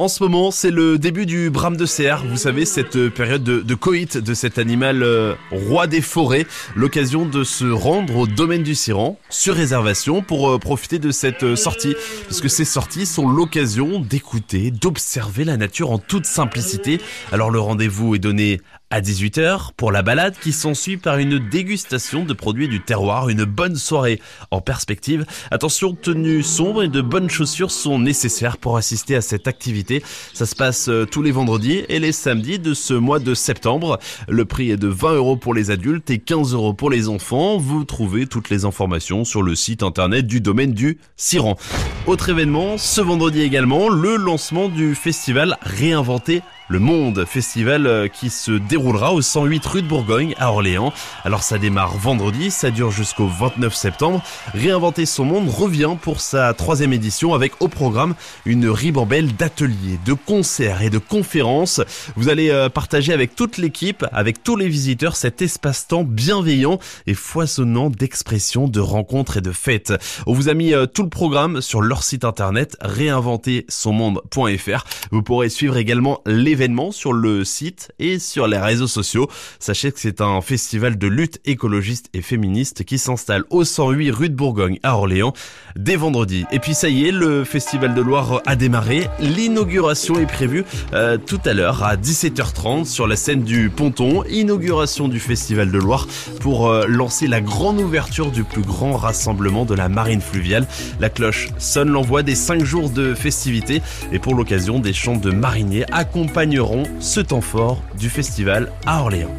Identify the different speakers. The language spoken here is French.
Speaker 1: En ce moment, c'est le début du brame de cerf. Vous savez, cette période de, coït de cet animal euh, roi des forêts. L'occasion de se rendre au domaine du Siran sur réservation pour euh, profiter de cette euh, sortie. Parce que ces sorties sont l'occasion d'écouter, d'observer la nature en toute simplicité. Alors le rendez-vous est donné à 18h pour la balade qui s'ensuit par une dégustation de produits du terroir, une bonne soirée en perspective. Attention, tenue sombre et de bonnes chaussures sont nécessaires pour assister à cette activité. Ça se passe euh, tous les vendredis et les samedis de ce mois de septembre. Le prix est de 20 euros pour les adultes et 15 euros pour les enfants. Vous trouvez toutes les informations sur le site internet du domaine du Siran. Autre événement, ce vendredi également, le lancement du festival Réinventer le Monde, festival euh, qui se déroulera au 108 rue de Bourgogne à Orléans. Alors ça démarre vendredi, ça dure jusqu'au 29 septembre. Réinventer son monde revient pour sa troisième édition avec au programme une ribambelle d'ateliers, de concerts et de conférences. Vous allez euh, partager avec toute l'équipe, avec tous les visiteurs, cet espace-temps bienveillant et foisonnant d'expressions, de rencontres et de fêtes. On vous a mis euh, tout le programme sur leur site internet réinventersonmonde.fr. Vous pourrez suivre également les sur le site et sur les réseaux sociaux. Sachez que c'est un festival de lutte écologiste et féministe qui s'installe au 108 rue de Bourgogne à Orléans dès vendredi. Et puis ça y est, le festival de Loire a démarré. L'inauguration est prévue euh, tout à l'heure à 17h30 sur la scène du Ponton. Inauguration du festival de Loire pour euh, lancer la grande ouverture du plus grand rassemblement de la marine fluviale. La cloche sonne l'envoi des 5 jours de festivités et pour l'occasion des chants de mariniers accompagnent ce temps fort du festival à Orléans.